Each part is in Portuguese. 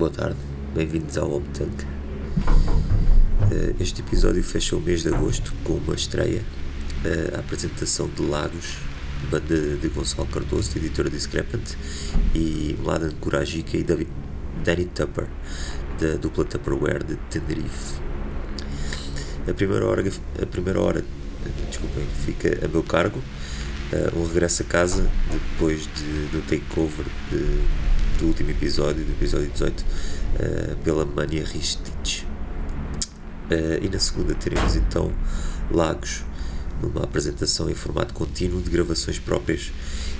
Boa tarde, bem-vindos ao Home Tank. Eh, este episódio fecha o mês de agosto com uma estreia, eh, a apresentação de Lagos, banda de Gonçalo Cardoso, editora Discrepant, e Mladen Kurajica e David, Danny Tupper, da dupla Tupperware de Tenerife. A primeira hora, a primeira hora desculpem, fica a meu cargo, uh, um regresso a casa depois de, do takeover de, do último episódio, do episódio 18, uh, eh, pela Mania Ristich. Uh, e na segunda teremos então Lagos, numa apresentação em formato contínuo de gravações próprias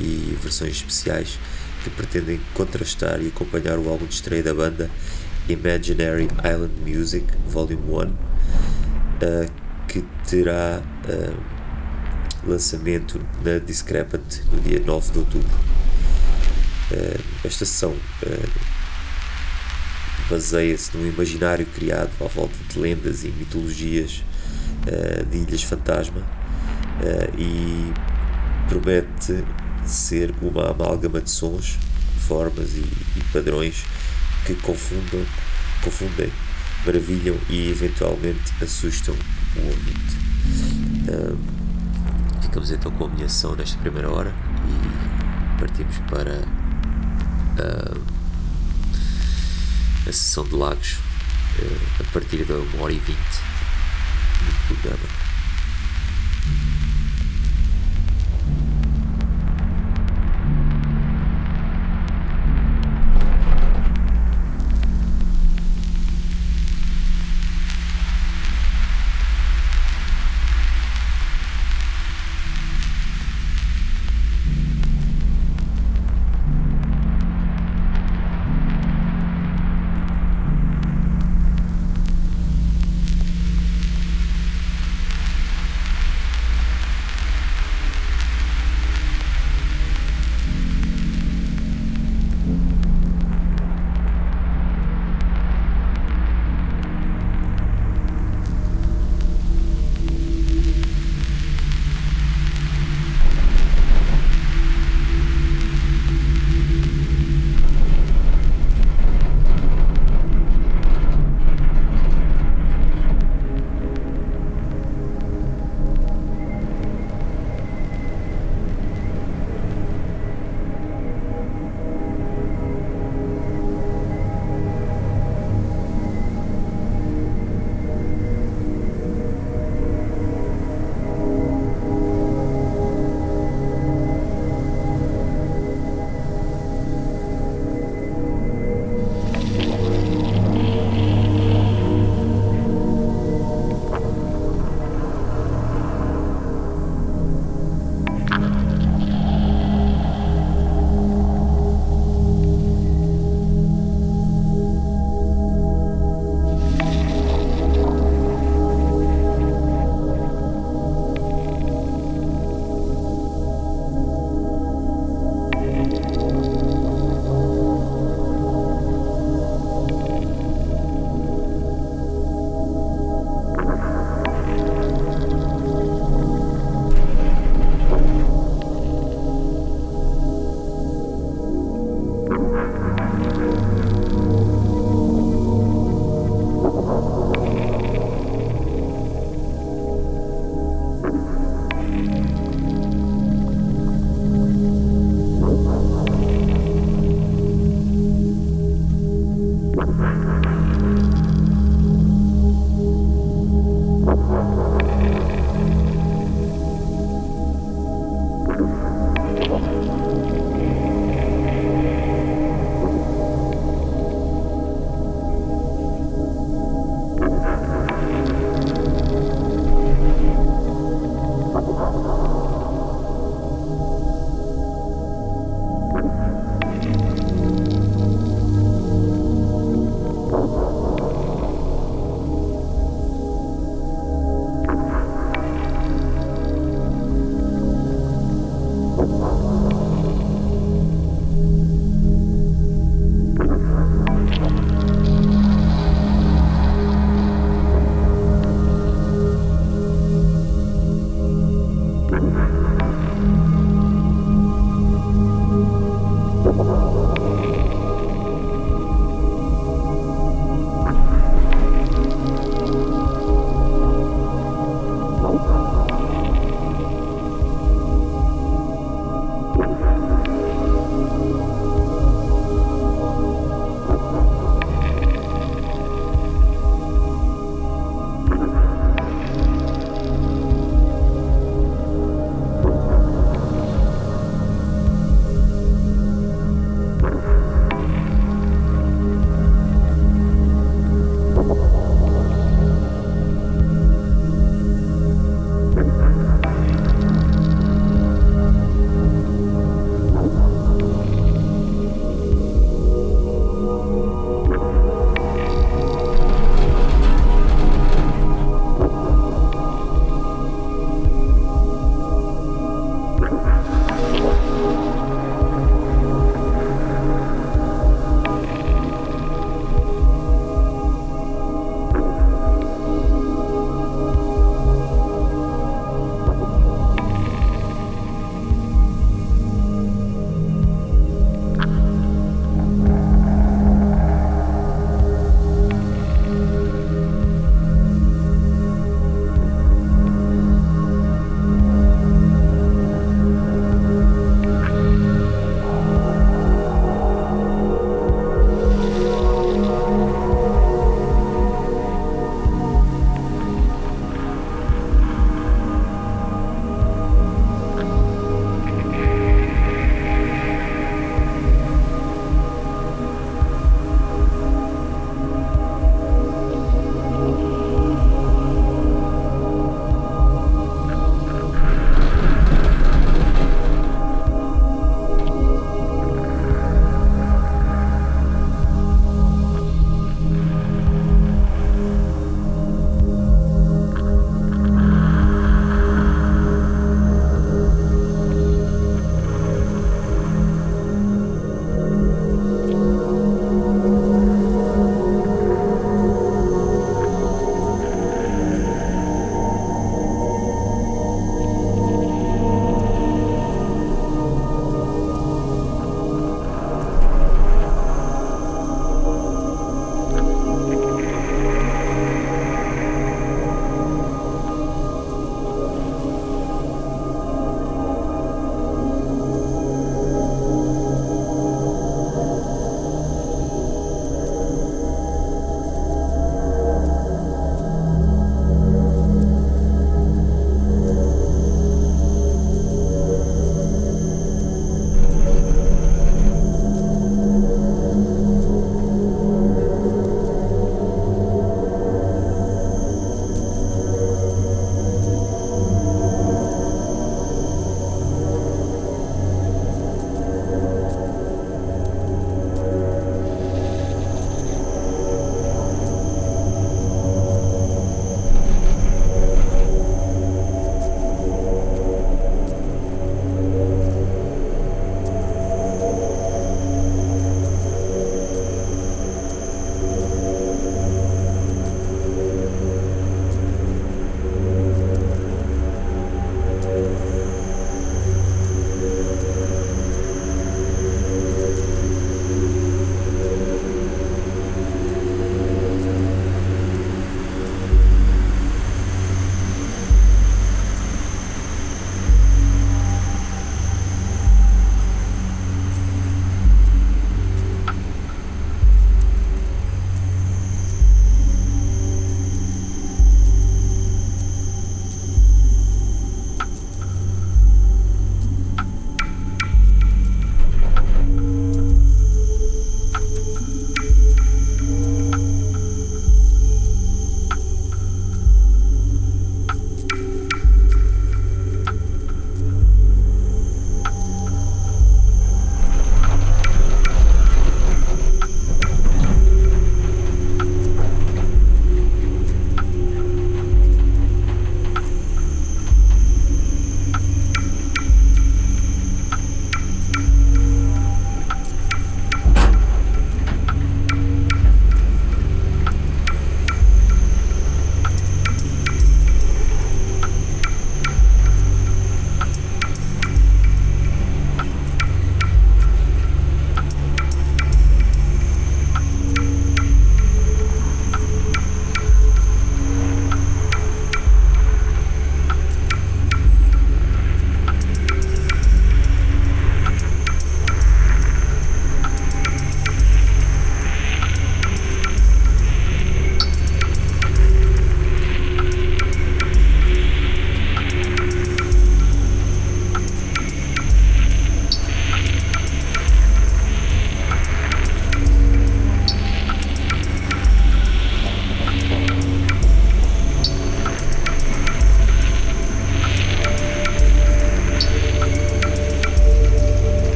e versões especiais que pretendem contrastar e acompanhar o álbum de estreia da banda Imaginary Island Music Volume 1, uh, que terá lançamento na Discrepant no dia 9 de outubro. Uh, esta sessão uh, baseia-se num imaginário criado à volta de lendas e mitologias de ilhas fantasma e promete ser uma amálgama de sons, formas e, e padrões que confundam, confundem, maravilham e eventualmente assustam o ouvinte. Ficamos então com a minha ação nesta primeira hora e partimos para uh, a sessão de lagos uh, a partir da 1 hora e 20 do programa.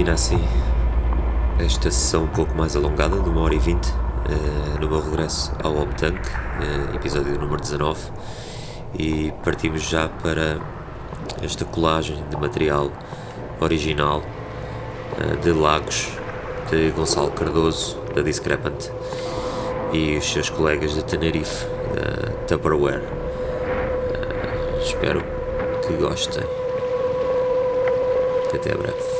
Termina assim esta sessão um pouco mais alongada, de uma hora e vinte, uh, no meu regresso ao Home Tank, uh, episódio número 19, e partimos já para esta colagem de material original uh, de Lagos, de Gonçalo Cardoso, da Discrepant, e os seus colegas de Tenerife, da Tupperware. espero que gostem. Até breve.